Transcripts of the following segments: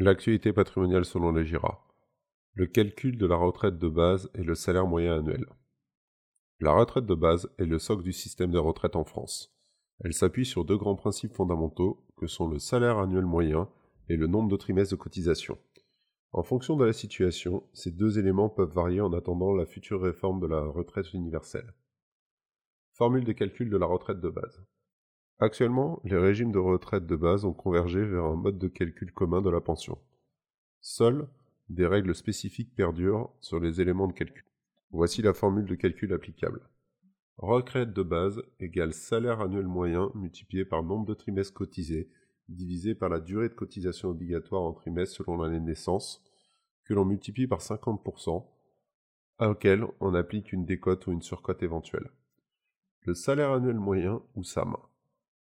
L'actualité patrimoniale selon les GIRA. Le calcul de la retraite de base et le salaire moyen annuel. La retraite de base est le socle du système de retraite en France. Elle s'appuie sur deux grands principes fondamentaux que sont le salaire annuel moyen et le nombre de trimestres de cotisation. En fonction de la situation, ces deux éléments peuvent varier en attendant la future réforme de la retraite universelle. Formule de calcul de la retraite de base. Actuellement, les régimes de retraite de base ont convergé vers un mode de calcul commun de la pension. Seules des règles spécifiques perdurent sur les éléments de calcul. Voici la formule de calcul applicable. Retraite de base égale salaire annuel moyen multiplié par nombre de trimestres cotisés divisé par la durée de cotisation obligatoire en trimestre selon l'année de naissance, que l'on multiplie par 50%, à auquel on applique une décote ou une surcote éventuelle. Le salaire annuel moyen, ou SAM.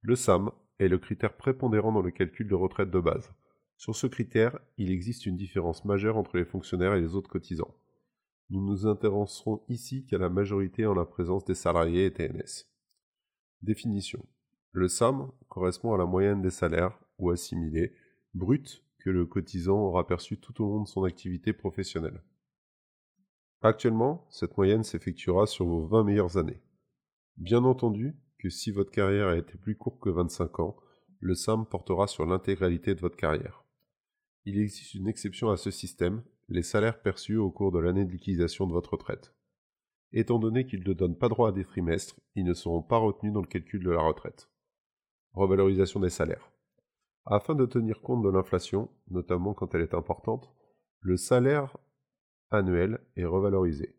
Le SAM est le critère prépondérant dans le calcul de retraite de base. Sur ce critère, il existe une différence majeure entre les fonctionnaires et les autres cotisants. Nous nous intéresserons ici qu'à la majorité en la présence des salariés et TNS. Définition. Le SAM correspond à la moyenne des salaires, ou assimilés, bruts que le cotisant aura perçu tout au long de son activité professionnelle. Actuellement, cette moyenne s'effectuera sur vos 20 meilleures années. Bien entendu, que si votre carrière a été plus courte que 25 ans, le SAM portera sur l'intégralité de votre carrière. Il existe une exception à ce système, les salaires perçus au cours de l'année de liquidation de votre retraite. Étant donné qu'ils ne donnent pas droit à des trimestres, ils ne seront pas retenus dans le calcul de la retraite. Revalorisation des salaires. Afin de tenir compte de l'inflation, notamment quand elle est importante, le salaire annuel est revalorisé.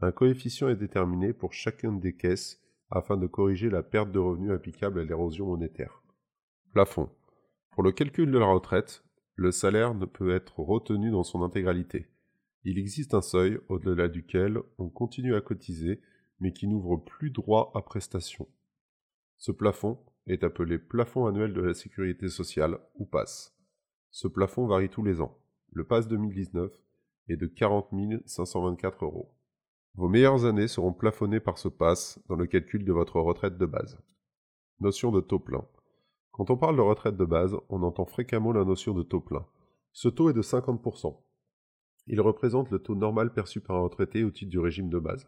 Un coefficient est déterminé pour chacune des caisses afin de corriger la perte de revenus applicable à l'érosion monétaire. Plafond. Pour le calcul de la retraite, le salaire ne peut être retenu dans son intégralité. Il existe un seuil au-delà duquel on continue à cotiser mais qui n'ouvre plus droit à prestation. Ce plafond est appelé plafond annuel de la sécurité sociale ou PASS. Ce plafond varie tous les ans. Le PASS 2019 est de 40 524 euros. Vos meilleures années seront plafonnées par ce pass dans le calcul de votre retraite de base. Notion de taux plein. Quand on parle de retraite de base, on entend fréquemment la notion de taux plein. Ce taux est de 50%. Il représente le taux normal perçu par un retraité au titre du régime de base.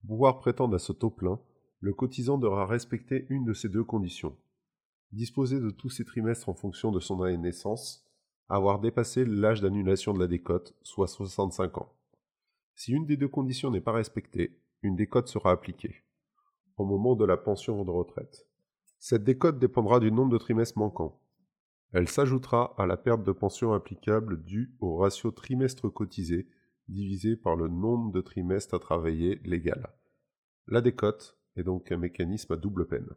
Pour pouvoir prétendre à ce taux plein, le cotisant devra respecter une de ces deux conditions. Disposer de tous ses trimestres en fonction de son année de naissance, avoir dépassé l'âge d'annulation de la décote, soit 65 ans. Si une des deux conditions n'est pas respectée, une décote sera appliquée au moment de la pension de retraite. Cette décote dépendra du nombre de trimestres manquants. Elle s'ajoutera à la perte de pension applicable due au ratio trimestre cotisé divisé par le nombre de trimestres à travailler légal. La décote est donc un mécanisme à double peine.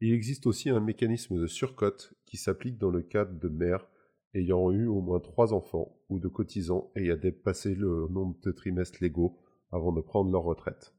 Il existe aussi un mécanisme de surcote qui s'applique dans le cas de mères ayant eu au moins trois enfants ou de cotisants ayant dépassé le nombre de trimestres légaux avant de prendre leur retraite.